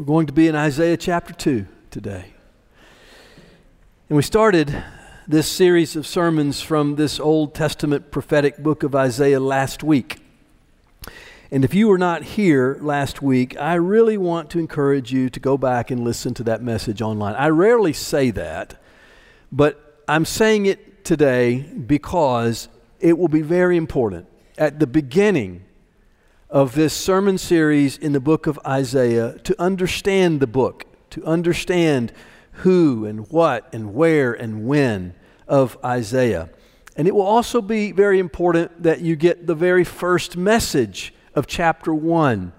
We're going to be in Isaiah chapter 2 today. And we started this series of sermons from this Old Testament prophetic book of Isaiah last week. And if you were not here last week, I really want to encourage you to go back and listen to that message online. I rarely say that, but I'm saying it today because it will be very important. At the beginning of this sermon series in the book of Isaiah to understand the book, to understand who and what and where and when of Isaiah. And it will also be very important that you get the very first message of chapter 1.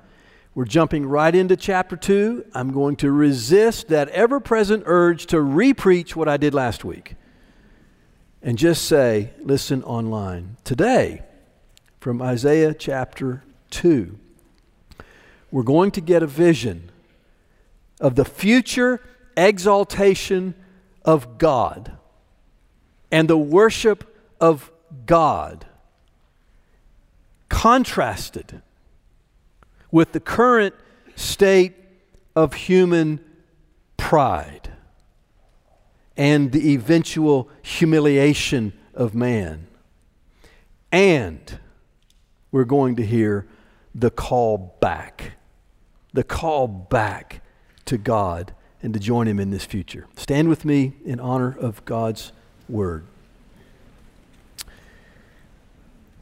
We're jumping right into chapter 2. I'm going to resist that ever present urge to repreach what I did last week and just say, listen online. Today, from Isaiah chapter 2, we're going to get a vision of the future exaltation of God and the worship of God, contrasted with the current state of human pride and the eventual humiliation of man. And we're going to hear the call back, the call back to God and to join Him in this future. Stand with me in honor of God's word.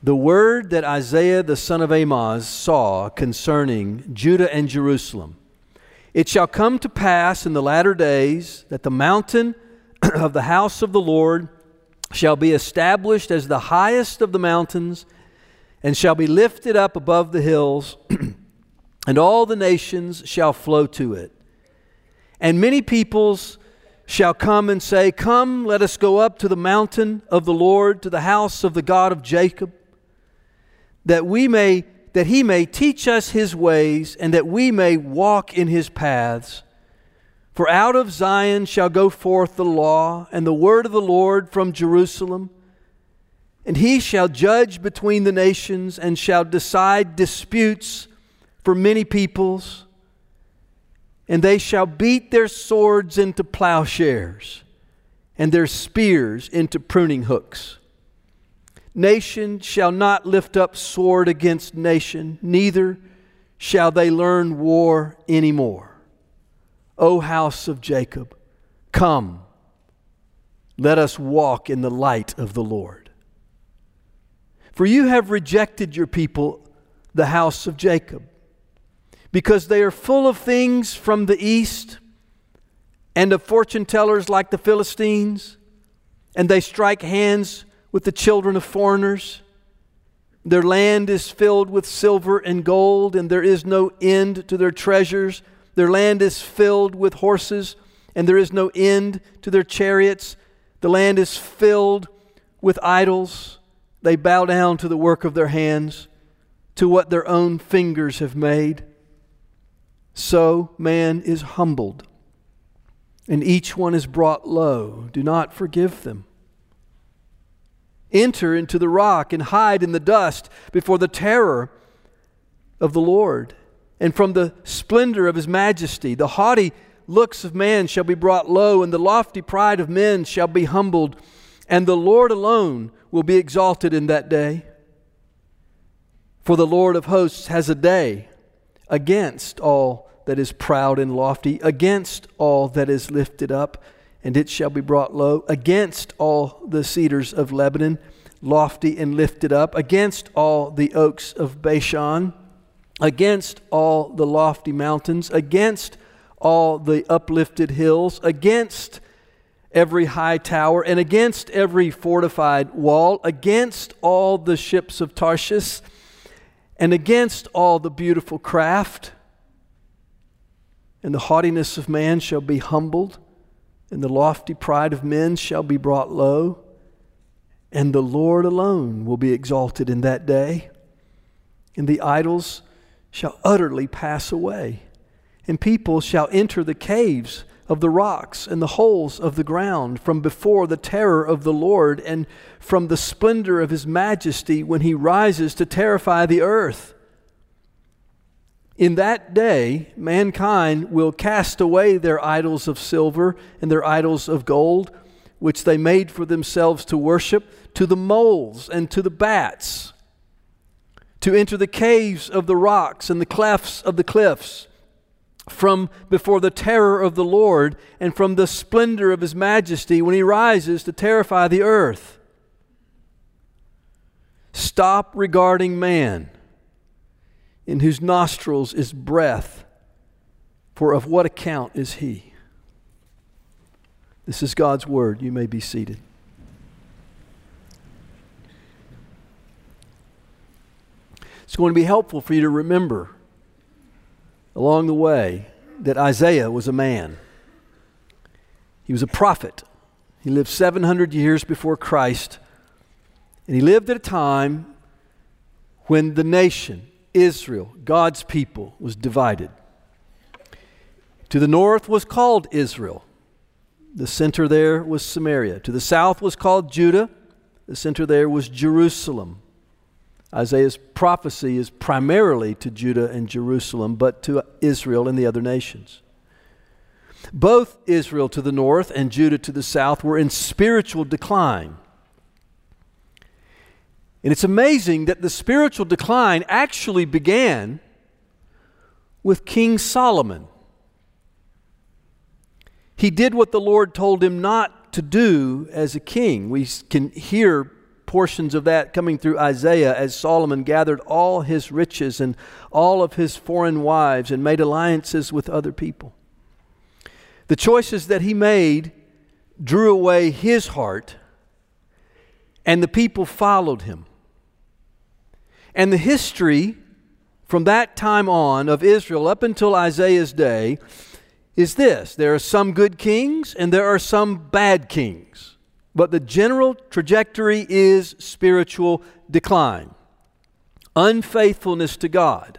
The word that Isaiah the son of Amoz saw concerning Judah and Jerusalem. It shall come to pass in the latter days that the mountain of the house of the Lord shall be established as the highest of the mountains and shall be lifted up above the hills, and all the nations shall flow to it. And many peoples shall come and say, Come, let us go up to the mountain of the Lord, to the house of the God of Jacob, that we may that he may teach us his ways, and that we may walk in his paths. For out of Zion shall go forth the law and the word of the Lord from Jerusalem. And he shall judge between the nations and shall decide disputes for many peoples. And they shall beat their swords into plowshares and their spears into pruning hooks. Nation shall not lift up sword against nation, neither shall they learn war anymore. O house of Jacob, come, let us walk in the light of the Lord. For you have rejected your people, the house of Jacob, because they are full of things from the east and of fortune tellers like the Philistines, and they strike hands with the children of foreigners. Their land is filled with silver and gold, and there is no end to their treasures. Their land is filled with horses, and there is no end to their chariots. The land is filled with idols. They bow down to the work of their hands, to what their own fingers have made. So man is humbled, and each one is brought low. Do not forgive them. Enter into the rock and hide in the dust before the terror of the Lord and from the splendor of his majesty. The haughty looks of man shall be brought low, and the lofty pride of men shall be humbled, and the Lord alone will be exalted in that day. For the Lord of hosts has a day against all that is proud and lofty, against all that is lifted up, and it shall be brought low, against all the cedars of Lebanon, lofty and lifted up, against all the oaks of Bashan, against all the lofty mountains, against all the uplifted hills, against every high tower and against every fortified wall, against all the ships of Tarshish, and against all the beautiful craft. And the haughtiness of man shall be humbled, and the lofty pride of men shall be brought low, and the Lord alone will be exalted in that day, and the idols shall utterly pass away, and people shall enter the caves of the rocks and the holes of the ground, from before the terror of the Lord and from the splendor of his majesty when he rises to terrify the earth. In that day, mankind will cast away their idols of silver and their idols of gold, which they made for themselves to worship, to the moles and to the bats, to enter the caves of the rocks and the clefts of the cliffs, from before the terror of the Lord and from the splendor of his majesty when he rises to terrify the earth. Stop regarding man in whose nostrils is breath, for of what account is he? This is God's word. You may be seated. It's going to be helpful for you to remember along the way that Isaiah was a man. He was a prophet. He lived 700 years before Christ, and he lived at a time when the nation, Israel, God's people, was divided. To the north was called Israel. The center there was Samaria. To the south was called Judah. The center there was Jerusalem. Isaiah's prophecy is primarily to Judah and Jerusalem, but to Israel and the other nations. Both Israel to the north and Judah to the south were in spiritual decline. And it's amazing that the spiritual decline actually began with King Solomon. He did what the Lord told him not to do as a king. We can hear portions of that coming through Isaiah as Solomon gathered all his riches and all of his foreign wives and made alliances with other people. The choices that he made drew away his heart, and the people followed him. And the history from that time on of Israel up until Isaiah's day is this there are some good kings and there are some bad kings. But the general trajectory is spiritual decline, unfaithfulness to God.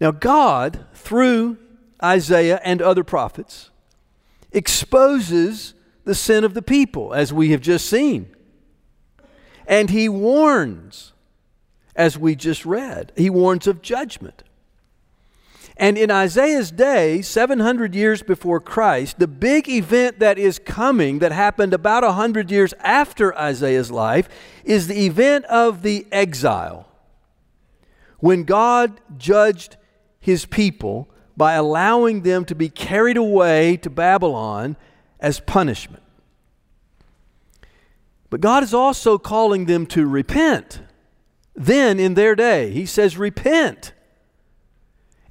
Now, God, through Isaiah and other prophets, exposes the sin of the people, as we have just seen. And he warns, as we just read, he warns of judgment. And in Isaiah's day, 700 years before Christ, the big event that is coming, that happened about 100 years after Isaiah's life, is the event of the exile. When God judged his people by allowing them to be carried away to Babylon as punishment. But God is also calling them to repent. Then, in their day, He says, Repent.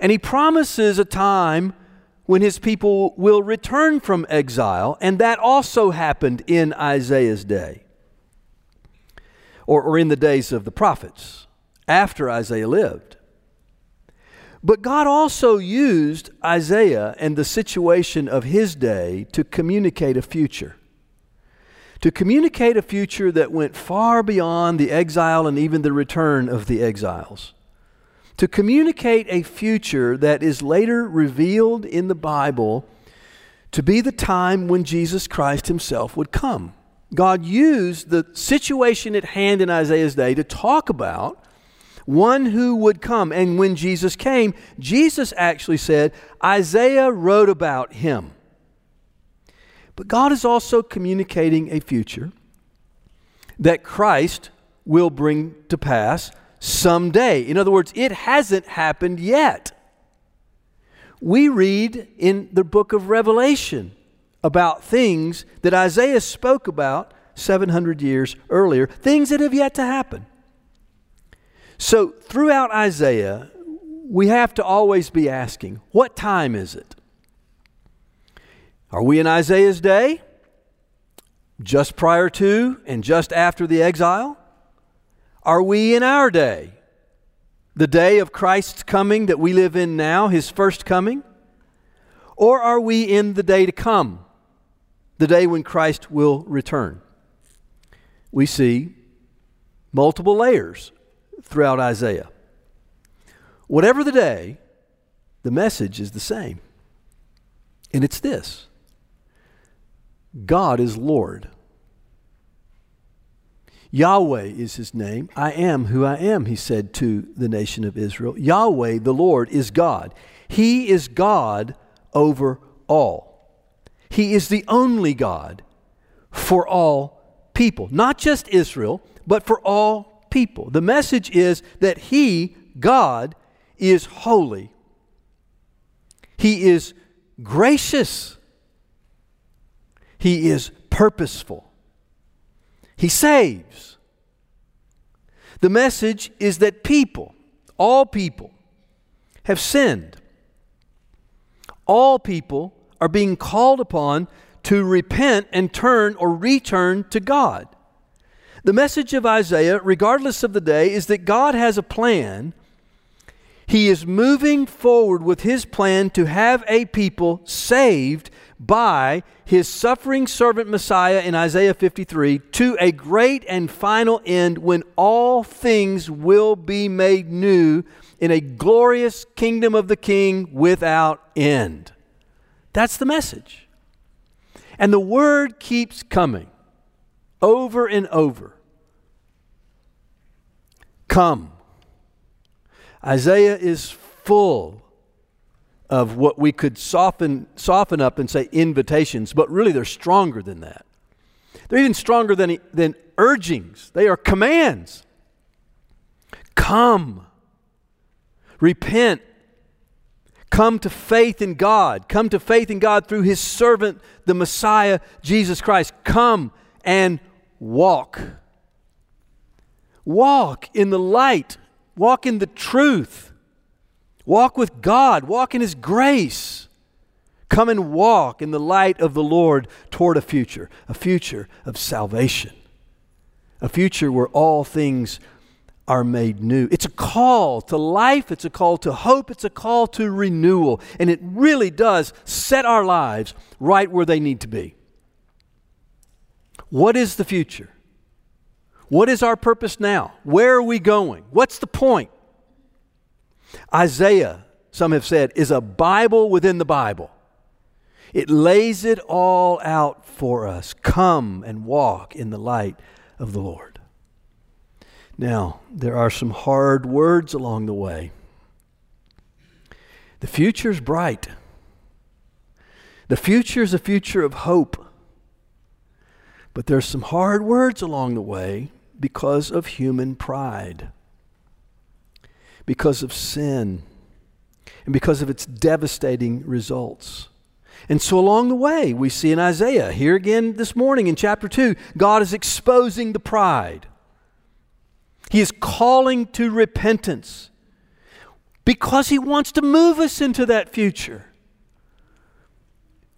And He promises a time when His people will return from exile, and that also happened in Isaiah's day, or, or in the days of the prophets, after Isaiah lived. But God also used Isaiah and the situation of his day to communicate a future to communicate a future that went far beyond the exile and even the return of the exiles. To communicate a future that is later revealed in the Bible to be the time when Jesus Christ himself would come. God used the situation at hand in Isaiah's day to talk about one who would come. And when Jesus came, Jesus actually said, Isaiah wrote about him. But God is also communicating a future that Christ will bring to pass someday. In other words, it hasn't happened yet. We read in the book of Revelation about things that Isaiah spoke about 700 years earlier, things that have yet to happen. So, throughout Isaiah, we have to always be asking, what time is it? Are we in Isaiah's day? Just prior to and just after the exile? Are we in our day? The day of Christ's coming that we live in now, his first coming? Or are we in the day to come, the day when Christ will return? We see multiple layers throughout Isaiah. Whatever the day, the message is the same. And it's this God is Lord. Yahweh is his name. I am who I am, he said to the nation of Israel. Yahweh, the Lord, is God. He is God over all. He is the only God for all people, not just Israel, but for all people. The message is that He, God, is holy, He is gracious, He is purposeful. He saves. The message is that people, all people, have sinned. All people are being called upon to repent and turn or return to God. The message of Isaiah, regardless of the day, is that God has a plan. He is moving forward with his plan to have a people saved by his suffering servant Messiah in Isaiah 53 to a great and final end when all things will be made new in a glorious kingdom of the King without end. That's the message. And the word keeps coming over and over. Come. Isaiah is full of what we could soften, soften up and say invitations, but really they're stronger than that. They're even stronger than, than urgings, they are commands. Come, repent, come to faith in God, come to faith in God through His servant, the Messiah, Jesus Christ. Come and walk. Walk in the light, walk in the truth. Walk with God, walk in His grace. Come and walk in the light of the Lord toward a future, a future of salvation, a future where all things are made new. It's a call to life, it's a call to hope, it's a call to renewal, and it really does set our lives right where they need to be. What is the future? What is our purpose now? Where are we going? What's the point? Isaiah, some have said, is a Bible within the Bible. It lays it all out for us. Come and walk in the light of the Lord. Now, there are some hard words along the way. The future's bright. The future is a future of hope. But there's some hard words along the way because of human pride because of sin and because of its devastating results. And so, along the way, we see in Isaiah, here again this morning in chapter 2, God is exposing the pride. He is calling to repentance because He wants to move us into that future.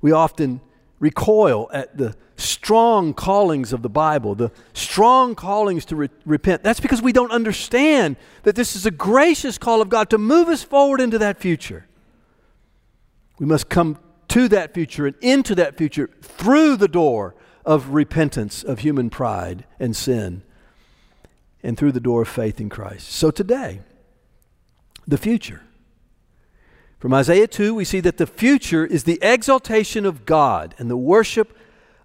We often recoil at the strong callings of the Bible, the strong callings to re- repent. That's because we don't understand that this is a gracious call of God to move us forward into that future. We must come to that future and into that future through the door of repentance of human pride and sin and through the door of faith in Christ. So today, the future. From Isaiah 2, we see that the future is the exaltation of God and the worship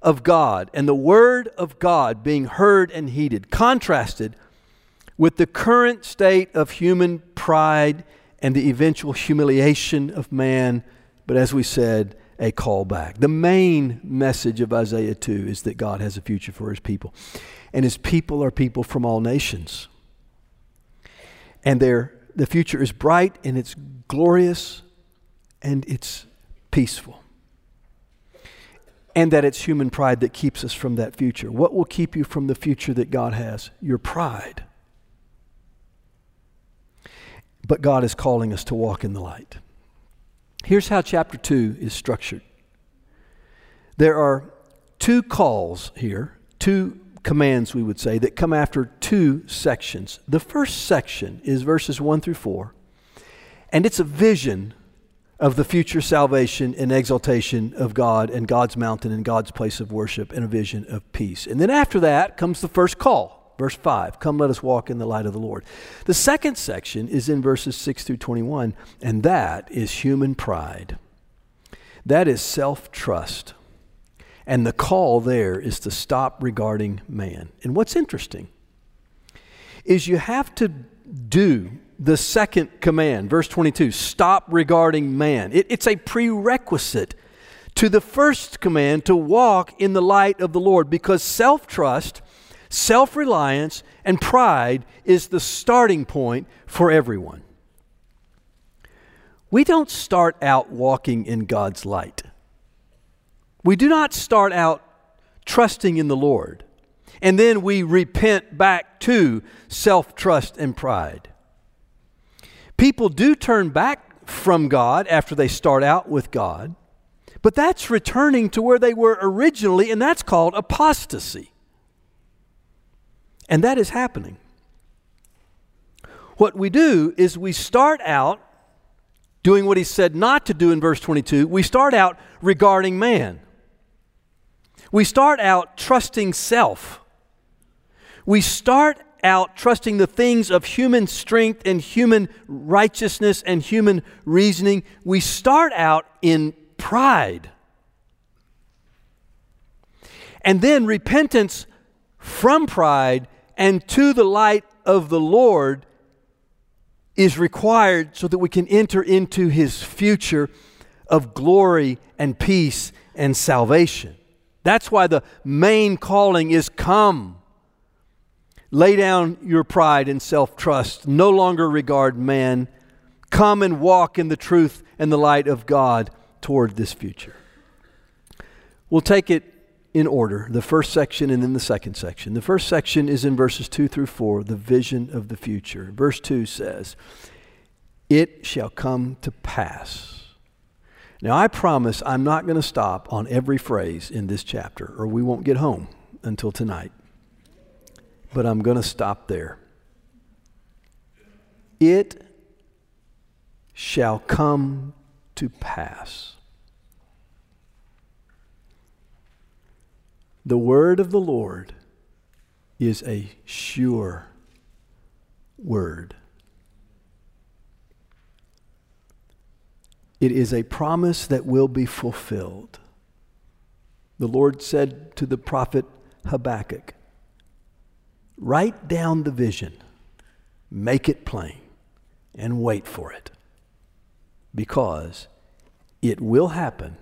of God and the Word of God being heard and heeded, contrasted with the current state of human pride and the eventual humiliation of man, but as we said, a callback. The main message of Isaiah 2 is that God has a future for his people. And his people are people from all nations. And their, the future is bright and it's glorious and it's peaceful. And that it's human pride that keeps us from that future. What will keep you from the future that God has? Your pride. But God is calling us to walk in the light. Here's how chapter 2 is structured there are two calls here, two commands, we would say, that come after two sections. The first section is verses 1 through 4, and it's a vision of the future salvation and exaltation of God and God's mountain and God's place of worship and a vision of peace. And then after that comes the first call, verse 5 Come, let us walk in the light of the Lord. The second section is in verses 6 through 21, and that is human pride. That is self trust. And the call there is to stop regarding man. And what's interesting is you have to do the second command, verse 22 stop regarding man. It, it's a prerequisite to the first command to walk in the light of the Lord because self trust, self reliance, and pride is the starting point for everyone. We don't start out walking in God's light. We do not start out trusting in the Lord and then we repent back to self trust and pride. People do turn back from God after they start out with God, but that's returning to where they were originally, and that's called apostasy. And that is happening. What we do is we start out doing what he said not to do in verse 22. We start out regarding man. We start out trusting self. We start out trusting the things of human strength and human righteousness and human reasoning. We start out in pride. And then repentance from pride and to the light of the Lord is required so that we can enter into his future of glory and peace and salvation. That's why the main calling is come. Lay down your pride and self trust. No longer regard man. Come and walk in the truth and the light of God toward this future. We'll take it in order the first section and then the second section. The first section is in verses 2 through 4, the vision of the future. Verse 2 says, It shall come to pass. Now, I promise I'm not going to stop on every phrase in this chapter, or we won't get home until tonight but I'm going to stop there. It shall come to pass. The word of the Lord is a sure word. It is a promise that will be fulfilled. The Lord said to the prophet Habakkuk, Write down the vision, make it plain, and wait for it. Because it will happen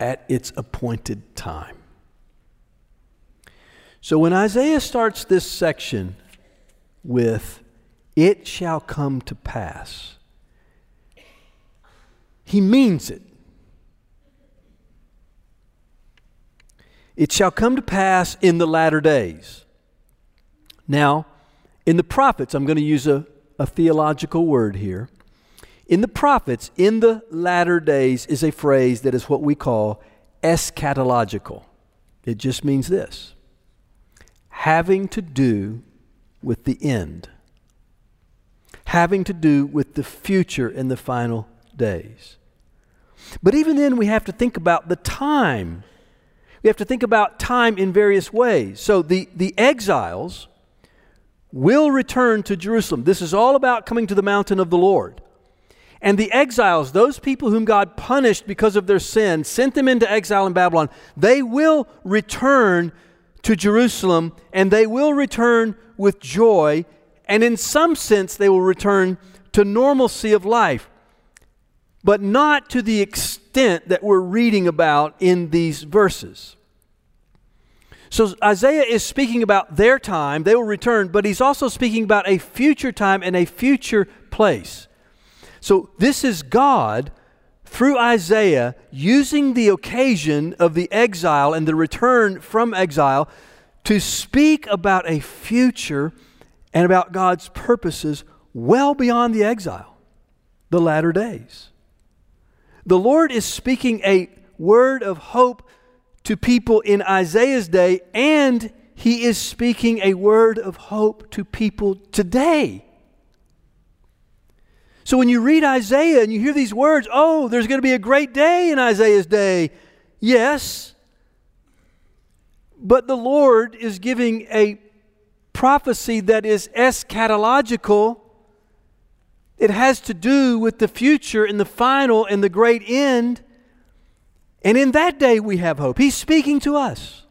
at its appointed time. So when Isaiah starts this section with, It shall come to pass, he means it. It shall come to pass in the latter days. Now, in the prophets, I'm going to use a, a theological word here. In the prophets, in the latter days, is a phrase that is what we call eschatological. It just means this having to do with the end, having to do with the future in the final days. But even then, we have to think about the time. We have to think about time in various ways. So the, the exiles will return to Jerusalem. This is all about coming to the mountain of the Lord. And the exiles, those people whom God punished because of their sin, sent them into exile in Babylon, they will return to Jerusalem and they will return with joy. And in some sense, they will return to normalcy of life, but not to the extent that we're reading about in these verses. So Isaiah is speaking about their time, they will return, but he's also speaking about a future time and a future place. So this is God through Isaiah using the occasion of the exile and the return from exile to speak about a future and about God's purposes well beyond the exile, the latter days. The Lord is speaking a word of hope to people in Isaiah's day, and he is speaking a word of hope to people today. So when you read Isaiah and you hear these words, oh, there's going to be a great day in Isaiah's day. Yes. But the Lord is giving a prophecy that is eschatological. It has to do with the future and the final and the great end. And in that day we have hope. He's speaking to us.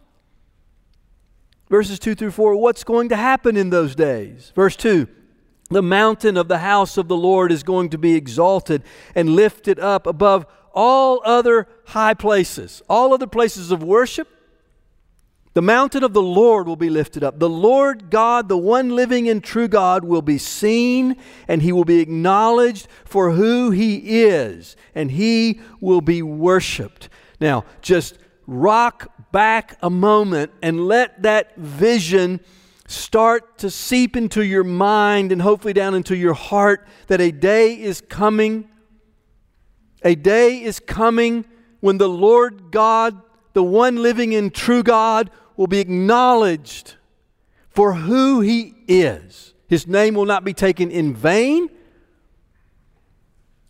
Verses 2 through 4, what's going to happen in those days? Verse 2 The mountain of the house of the Lord is going to be exalted and lifted up above all other high places, all other places of worship. The mountain of the Lord will be lifted up. The Lord God, the one living and true God, will be seen and he will be acknowledged for who he is, and he will be worshiped. Now, just rock back a moment and let that vision start to seep into your mind and hopefully down into your heart that a day is coming. A day is coming when the Lord God, the one living and true God, will be acknowledged for who he is. His name will not be taken in vain.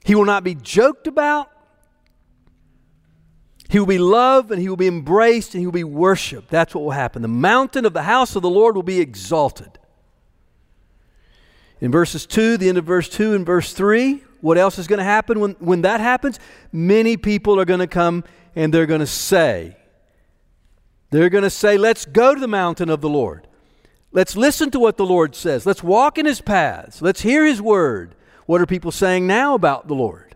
He will not be joked about. He will be loved and he will be embraced and he will be worshiped. That's what will happen. The mountain of the house of the Lord will be exalted. In verses 2, the end of verse 2 and verse 3, what else is going to happen when, when that happens? Many people are going to come and they're going to say, they're going to say, let's go to the mountain of the Lord. Let's listen to what the Lord says. Let's walk in his paths. Let's hear his word. What are people saying now about the Lord?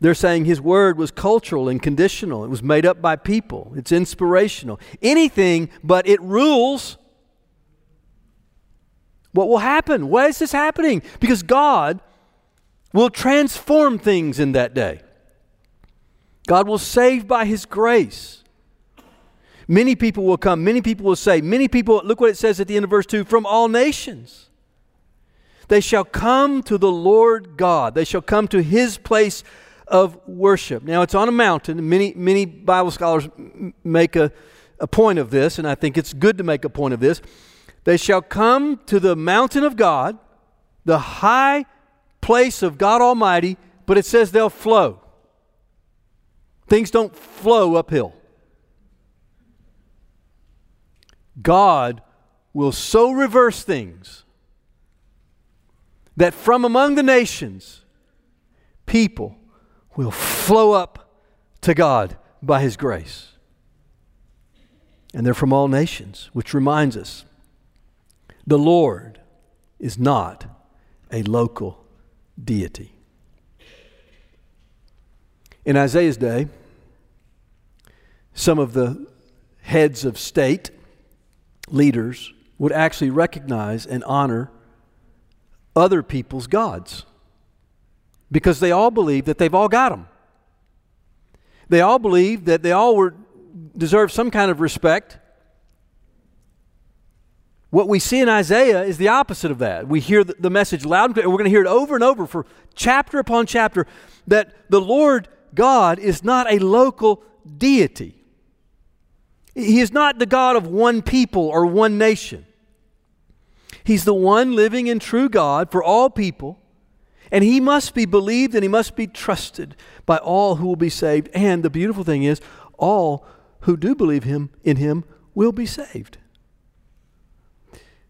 They're saying his word was cultural and conditional. It was made up by people. It's inspirational. Anything but it rules. What will happen? Why is this happening? Because God will transform things in that day. God will save by his grace. Many people will come. Many people will say, Many people, look what it says at the end of verse 2 from all nations. They shall come to the Lord God. They shall come to his place of worship. Now, it's on a mountain. Many, many Bible scholars make a, a point of this, and I think it's good to make a point of this. They shall come to the mountain of God, the high place of God Almighty, but it says they'll flow. Things don't flow uphill. God will so reverse things that from among the nations, people will flow up to God by His grace. And they're from all nations, which reminds us the Lord is not a local deity. In Isaiah's day, some of the heads of state, leaders, would actually recognize and honor other people's gods because they all believe that they've all got them. They all believe that they all were, deserve some kind of respect. What we see in Isaiah is the opposite of that. We hear the, message loud and clear, and we're going to hear it over and over for chapter upon chapter that the Lord God is not a local deity. He is not the God of one people or one nation. He's the one living and true God for all people and he must be believed and he must be trusted by all who will be saved. And the beautiful thing is, all who do believe him in him will be saved.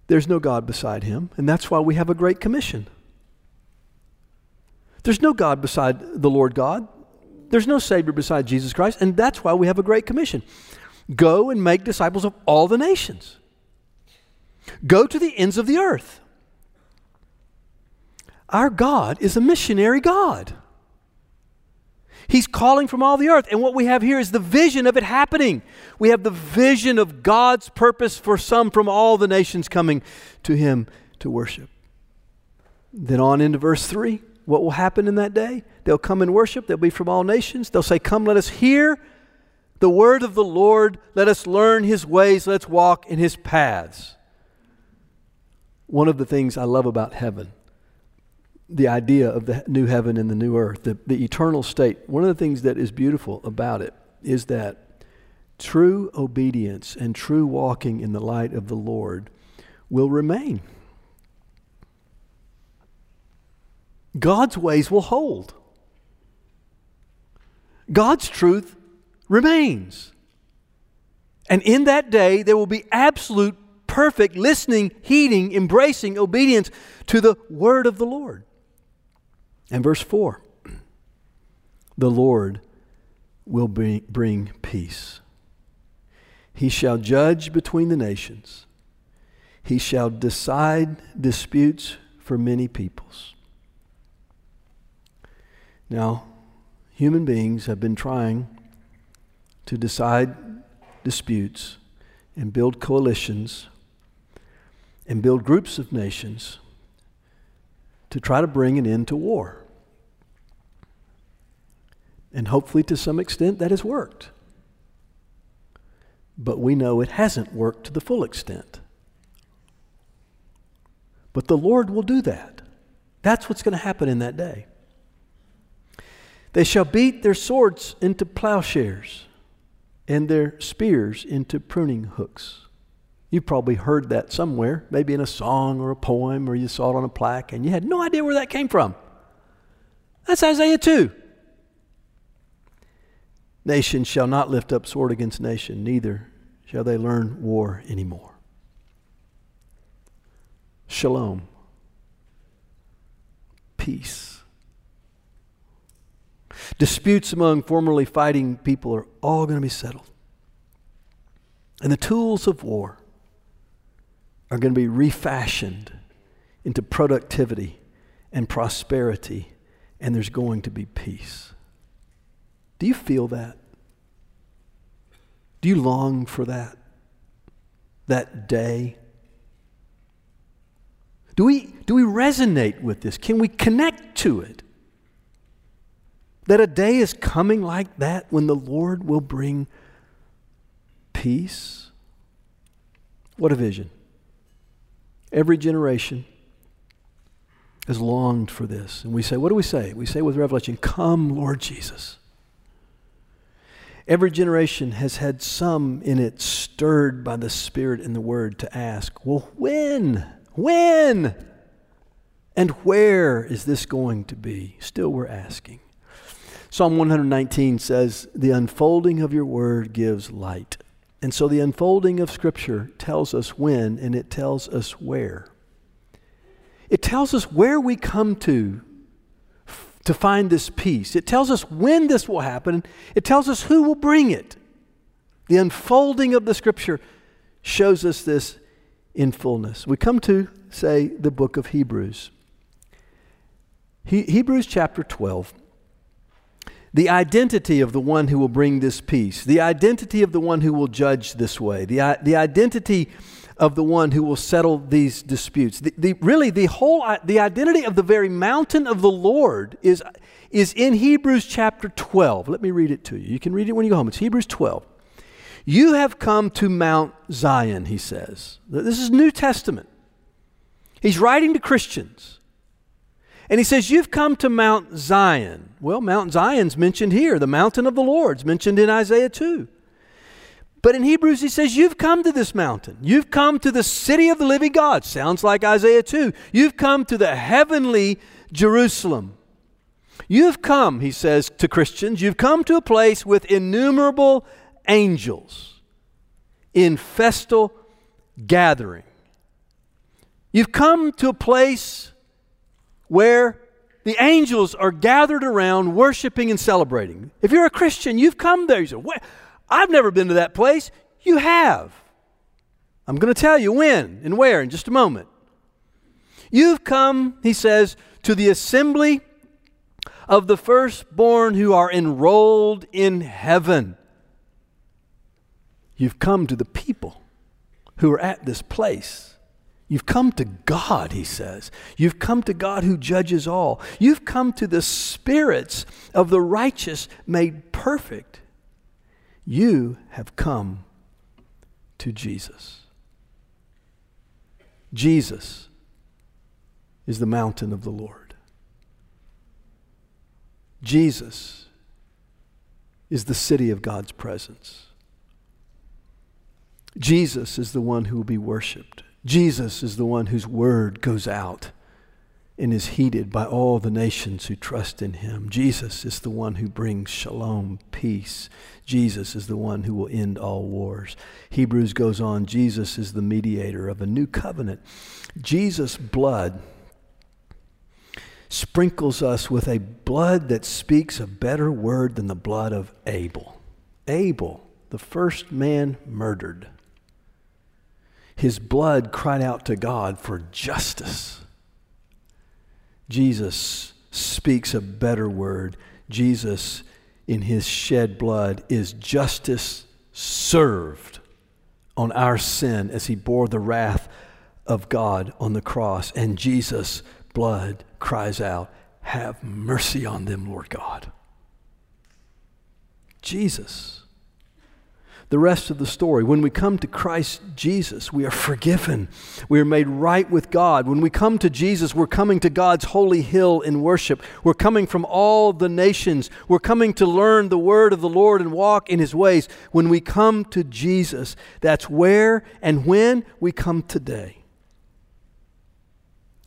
There's no God beside him, and that's why we have a great commission. There's no God beside the Lord God. There's no Savior beside Jesus Christ, and that's why we have a great commission. Go and make disciples of all the nations. Go to the ends of the earth. Our God is a missionary God. He's calling from all the earth. And what we have here is the vision of it happening. We have the vision of God's purpose for some from all the nations coming to Him to worship. Then on into verse 3. What will happen in that day? They'll come and worship. They'll be from all nations. They'll say, Come, let us hear the word of the Lord. Let us learn His ways. Let's walk in His paths. One of the things I love about heaven the idea of the new heaven and the new earth, the, the eternal state, one of the things that is beautiful about it is that true obedience and true walking in the light of the Lord will remain. God's ways will hold. God's truth remains. And in that day, there will be absolute, perfect listening, heeding, embracing obedience to the word of the Lord. And verse 4 the Lord will bring, bring peace. He shall judge between the nations. He shall decide disputes for many peoples. Now, human beings have been trying to decide disputes and build coalitions and build groups of nations to try to bring an end to war. And hopefully, to some extent, that has worked. But we know it hasn't worked to the full extent. But the Lord will do that. That's what's going to happen in that day. They shall beat their swords into plowshares and their spears into pruning hooks. You've probably heard that somewhere, maybe in a song or a poem, or you saw it on a plaque, and you had no idea where that came from. That's Isaiah 2. Nation shall not lift up sword against nation, neither shall they learn war anymore. Shalom. Peace. Disputes among formerly fighting people are all going to be settled. And the tools of war are going to be refashioned into productivity and prosperity, and there's going to be peace. Do you feel that? Do you long for that? That day? Do we, do we resonate with this? Can we connect to it? That a day is coming like that when the Lord will bring peace? What a vision. Every generation has longed for this. And we say, what do we say? We say with Revelation, Come, Lord Jesus. Every generation has had some in it stirred by the Spirit and the Word to ask, Well, when? When? And where is this going to be? Still, we're asking. Psalm 119 says, The unfolding of your word gives light. And so the unfolding of Scripture tells us when and it tells us where. It tells us where we come to to find this peace. It tells us when this will happen. It tells us who will bring it. The unfolding of the Scripture shows us this in fullness. We come to, say, the book of Hebrews. He, Hebrews chapter 12 the identity of the one who will bring this peace, the identity of the one who will judge this way, the, the identity of the one who will settle these disputes. The, the, really, the whole the identity of the very mountain of the Lord is, is in Hebrews chapter 12. Let me read it to you. You can read it when you go home. It's Hebrews 12. You have come to Mount Zion, he says. This is New Testament. He's writing to Christians. And he says, You've come to Mount Zion. Well, Mount Zion's mentioned here. The mountain of the Lord's mentioned in Isaiah 2. But in Hebrews, he says, You've come to this mountain. You've come to the city of the living God. Sounds like Isaiah 2. You've come to the heavenly Jerusalem. You've come, he says to Christians, you've come to a place with innumerable angels in festal gathering. You've come to a place where the angels are gathered around worshiping and celebrating. If you're a Christian, you've come there. You say, I've never been to that place. You have. I'm going to tell you when and where in just a moment. You've come, he says, to the assembly of the firstborn who are enrolled in heaven. You've come to the people who are at this place. You've come to God, he says. You've come to God who judges all. You've come to the spirits of the righteous made perfect. You have come to Jesus. Jesus is the mountain of the Lord. Jesus is the city of God's presence. Jesus is the one who will be worshiped. Jesus is the one whose word goes out and is heeded by all the nations who trust in him. Jesus is the one who brings shalom, peace. Jesus is the one who will end all wars. Hebrews goes on Jesus is the mediator of a new covenant. Jesus' blood sprinkles us with a blood that speaks a better word than the blood of Abel. Abel the first man murdered. His blood cried out to God for justice. Jesus speaks a better word. Jesus, in his shed blood, is justice served on our sin as he bore the wrath of God on the cross. And Jesus' blood cries out, Have mercy on them, Lord God. Jesus the rest of the story. When we come to Christ Jesus, we are forgiven. We are made right with God. When we come to Jesus, we're coming to God's holy hill in worship. We're coming from all the nations. We're coming to learn the word of the Lord and walk in his ways. When we come to Jesus, that's where and when we come today.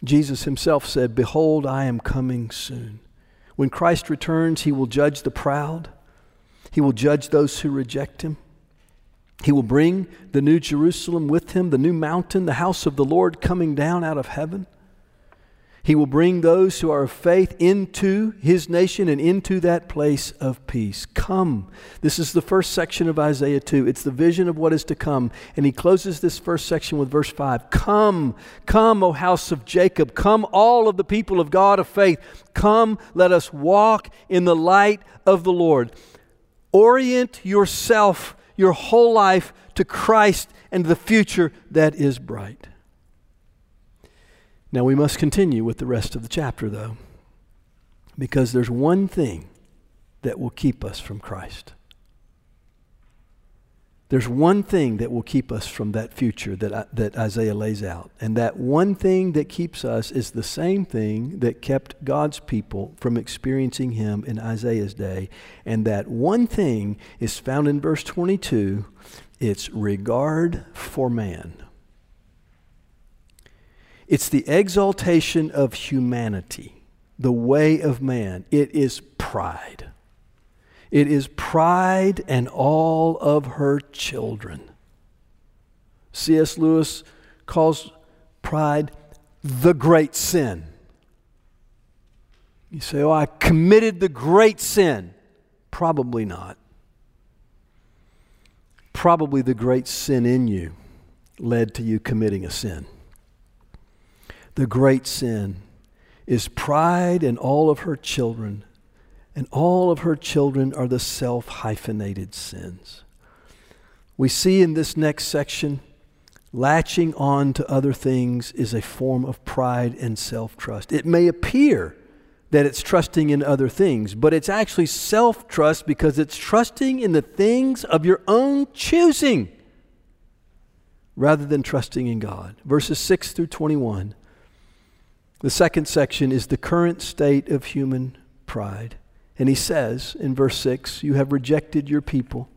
Jesus himself said, Behold, I am coming soon. When Christ returns, he will judge the proud, he will judge those who reject him. He will bring the new Jerusalem with him, the new mountain, the house of the Lord coming down out of heaven. He will bring those who are of faith into his nation and into that place of peace. Come. This is the first section of Isaiah 2. It's the vision of what is to come. And he closes this first section with verse 5 Come, come, O house of Jacob. Come, all of the people of God of faith. Come, let us walk in the light of the Lord. Orient yourself your whole life to Christ and the future that is bright. Now we must continue with the rest of the chapter, though, because there's one thing that will keep us from Christ. There's one thing that will keep us from that future that, that Isaiah lays out. And that one thing that keeps us is the same thing that kept God's people from experiencing Him in Isaiah's day. And that one thing is found in verse 22 it's regard for man. It's the exaltation of humanity, the way of man. It is pride. It is pride and all of her children. C.S. Lewis calls pride the great sin. You say, Oh, I committed the great sin. Probably not. Probably the great sin in you led to you committing a sin. The great sin is pride and all of her children and all of her children are the self hyphenated sins. We see in this next section, latching on to other things is a form of pride and self trust. It may appear that it's trusting in other things, but it's actually self trust because it's trusting in the things of your own choosing rather than trusting in God. Verses 6 through 21. The second section is the current state of human pride. And he says in verse 6, You have rejected your people,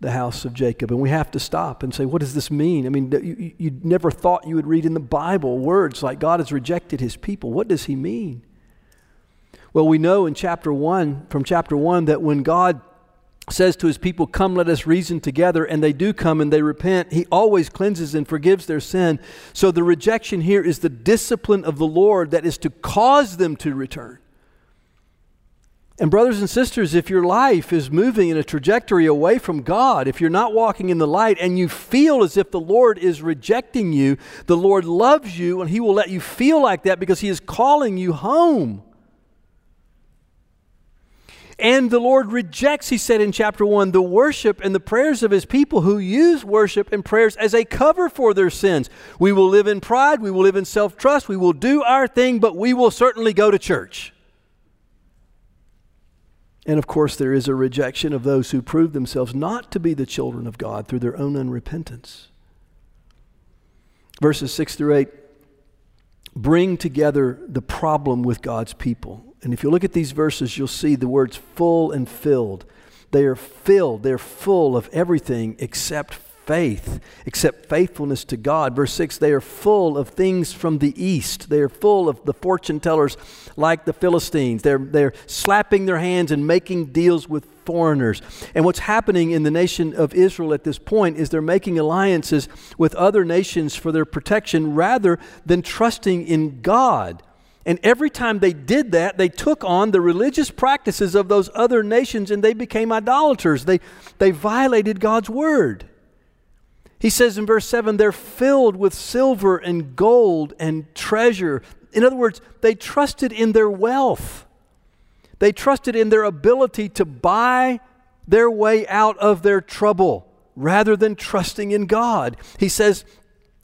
the house of Jacob. And we have to stop and say, What does this mean? I mean, you, you never thought you would read in the Bible words like God has rejected his people. What does he mean? Well, we know in chapter 1, from chapter 1, that when God says to his people, Come, let us reason together, and they do come and they repent, he always cleanses and forgives their sin. So the rejection here is the discipline of the Lord that is to cause them to return. And, brothers and sisters, if your life is moving in a trajectory away from God, if you're not walking in the light and you feel as if the Lord is rejecting you, the Lord loves you and He will let you feel like that because He is calling you home. And the Lord rejects, he said in chapter 1, the worship and the prayers of his people who use worship and prayers as a cover for their sins. We will live in pride, we will live in self trust, we will do our thing, but we will certainly go to church. And of course, there is a rejection of those who prove themselves not to be the children of God through their own unrepentance. Verses 6 through 8 bring together the problem with God's people. And if you look at these verses, you'll see the words full and filled. They are filled, they're full of everything except faith, except faithfulness to God. Verse 6 they are full of things from the east. They are full of the fortune tellers like the Philistines. They're, they're slapping their hands and making deals with foreigners. And what's happening in the nation of Israel at this point is they're making alliances with other nations for their protection rather than trusting in God And every time they did that, they took on the religious practices of those other nations and they became idolaters. They, they violated God's word. He says in verse 7 they're filled with silver and gold and treasure. In other words, they trusted in their wealth, they trusted in their ability to buy their way out of their trouble rather than trusting in God. He says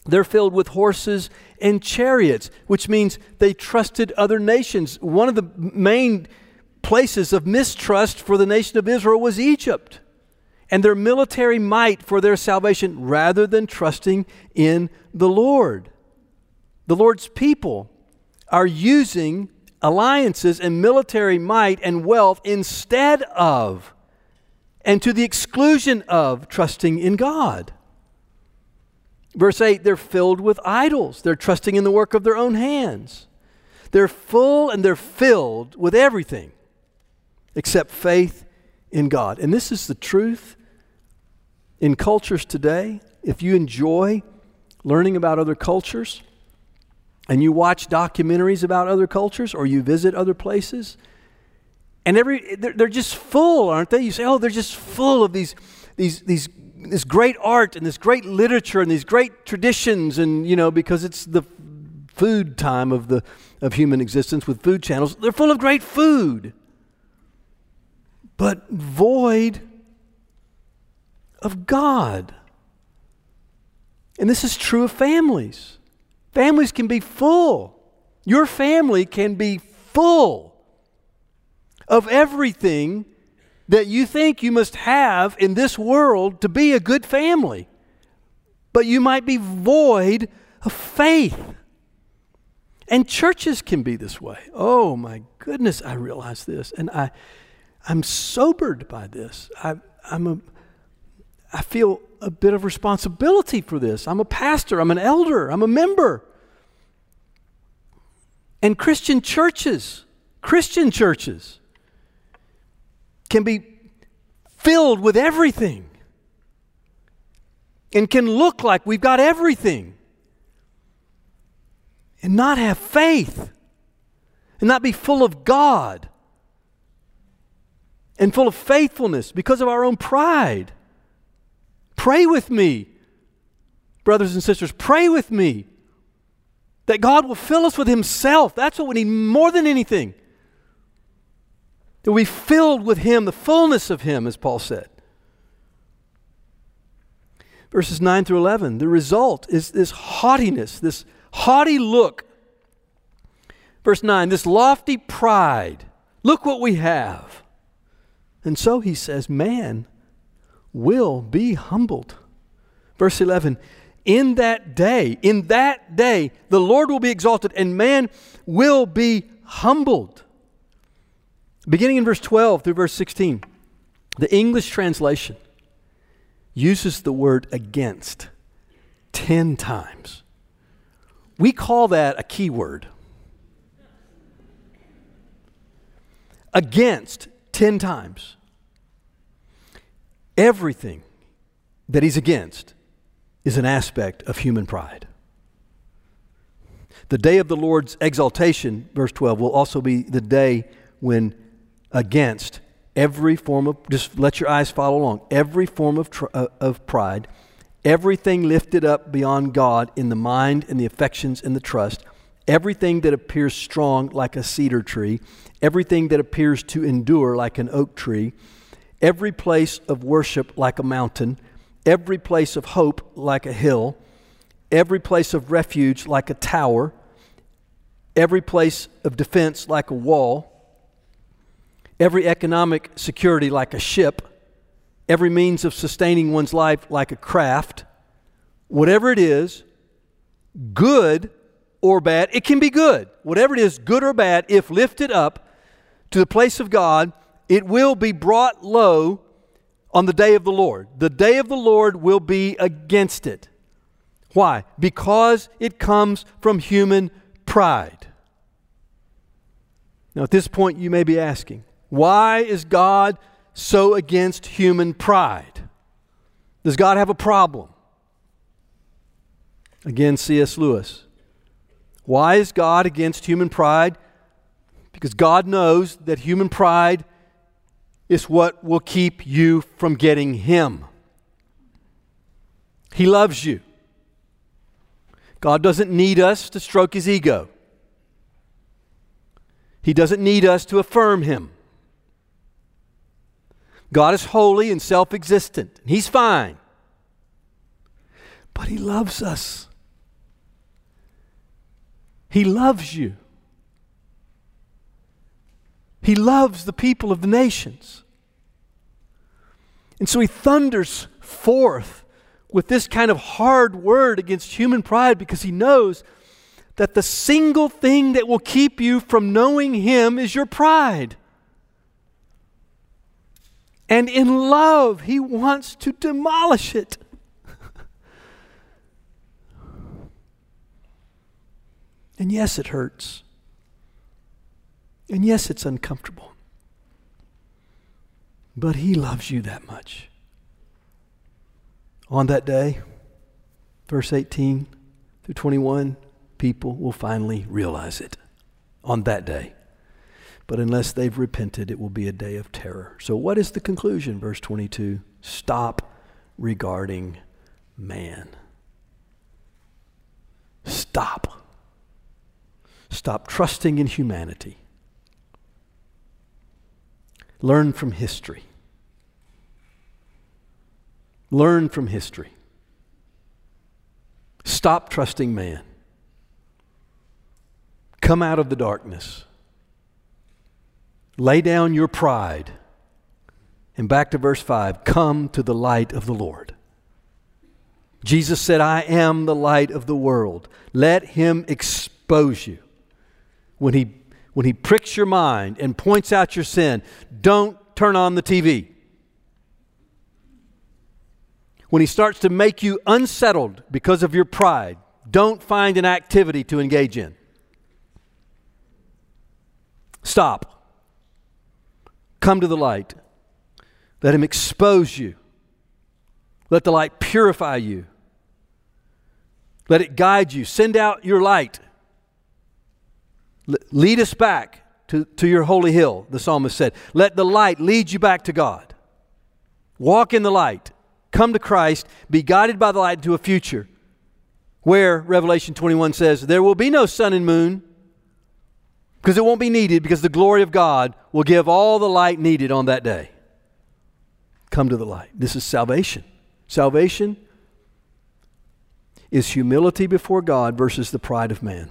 they're filled with horses and chariots, which means they trusted other nations. One of the main places of mistrust for the nation of Israel was Egypt and their military might for their salvation rather than trusting in the Lord. The Lord's people are using alliances and military might and wealth instead of and to the exclusion of trusting in God. Verse 8, they're filled with idols. They're trusting in the work of their own hands. They're full and they're filled with everything except faith in God. And this is the truth in cultures today. If you enjoy learning about other cultures and you watch documentaries about other cultures or you visit other places, and every they're, they're just full, aren't they? You say, oh, they're just full of these, these, these this great art and this great literature and these great traditions and you know because it's the food time of the of human existence with food channels they're full of great food but void of God and this is true of families families can be full your family can be full of everything that you think you must have in this world to be a good family, but you might be void of faith. And churches can be this way. Oh my goodness, I realize this. And I, I'm sobered by this. I, I'm a, I feel a bit of responsibility for this. I'm a pastor, I'm an elder, I'm a member. And Christian churches, Christian churches, can be filled with everything and can look like we've got everything and not have faith and not be full of God and full of faithfulness because of our own pride. Pray with me, brothers and sisters. Pray with me that God will fill us with Himself. That's what we need more than anything. That we filled with Him, the fullness of Him, as Paul said. Verses 9 through 11, the result is this haughtiness, this haughty look. Verse 9, this lofty pride. Look what we have. And so he says, man will be humbled. Verse 11, in that day, in that day, the Lord will be exalted and man will be humbled. Beginning in verse 12 through verse 16, the English translation uses the word against 10 times. We call that a keyword. Against 10 times. Everything that he's against is an aspect of human pride. The day of the Lord's exaltation, verse 12, will also be the day when against every form of, just let your eyes follow along, every form of, uh, of pride, everything lifted up beyond God in the mind and the affections and the trust, everything that appears strong like a cedar tree, everything that appears to endure like an oak tree, every place of worship like a mountain, every place of hope like a hill, every place of refuge like a tower, every place of defense like a wall. Every economic security like a ship, every means of sustaining one's life like a craft, whatever it is, good or bad, it can be good. Whatever it is, good or bad, if lifted up to the place of God, it will be brought low on the day of the Lord. The day of the Lord will be against it. Why? Because it comes from human pride. Now, at this point, you may be asking, why is God so against human pride? Does God have a problem? Again, C.S. Lewis. Why is God against human pride? Because God knows that human pride is what will keep you from getting Him. He loves you. God doesn't need us to stroke His ego, He doesn't need us to affirm Him. God is holy and self existent. He's fine. But He loves us. He loves you. He loves the people of the nations. And so he thunders forth with this kind of hard word against human pride because he knows that the single thing that will keep you from knowing him is your pride. And in love, he wants to demolish it. and yes, it hurts. And yes, it's uncomfortable. But He loves you that much. On that day, verse 18 through 21, people will finally realize it. On that day. But unless they've repented, it will be a day of terror. So, what is the conclusion? Verse 22 Stop regarding man. Stop. Stop trusting in humanity. Learn from history. Learn from history. Stop trusting man. Come out of the darkness. Lay down your pride. And back to verse 5 come to the light of the Lord. Jesus said, I am the light of the world. Let him expose you. When he when he pricks your mind and points out your sin, don't turn on the TV. When he starts to make you unsettled because of your pride, don't find an activity to engage in. Stop. Come to the light. Let him expose you. Let the light purify you. Let it guide you. Send out your light. Lead us back to, to your holy hill, the psalmist said. Let the light lead you back to God. Walk in the light. Come to Christ. Be guided by the light into a future where Revelation 21 says there will be no sun and moon because it won't be needed because the glory of God will give all the light needed on that day. Come to the light. This is salvation. Salvation is humility before God versus the pride of man.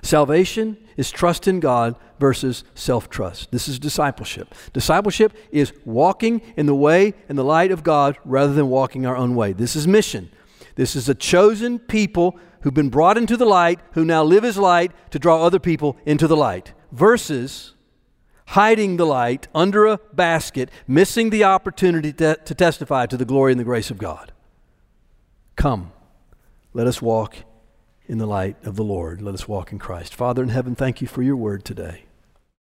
Salvation is trust in God versus self trust. This is discipleship. Discipleship is walking in the way and the light of God rather than walking our own way. This is mission. This is a chosen people who've been brought into the light, who now live as light to draw other people into the light, versus hiding the light under a basket, missing the opportunity to, to testify to the glory and the grace of God. Come, let us walk in the light of the Lord. Let us walk in Christ. Father in heaven, thank you for your word today.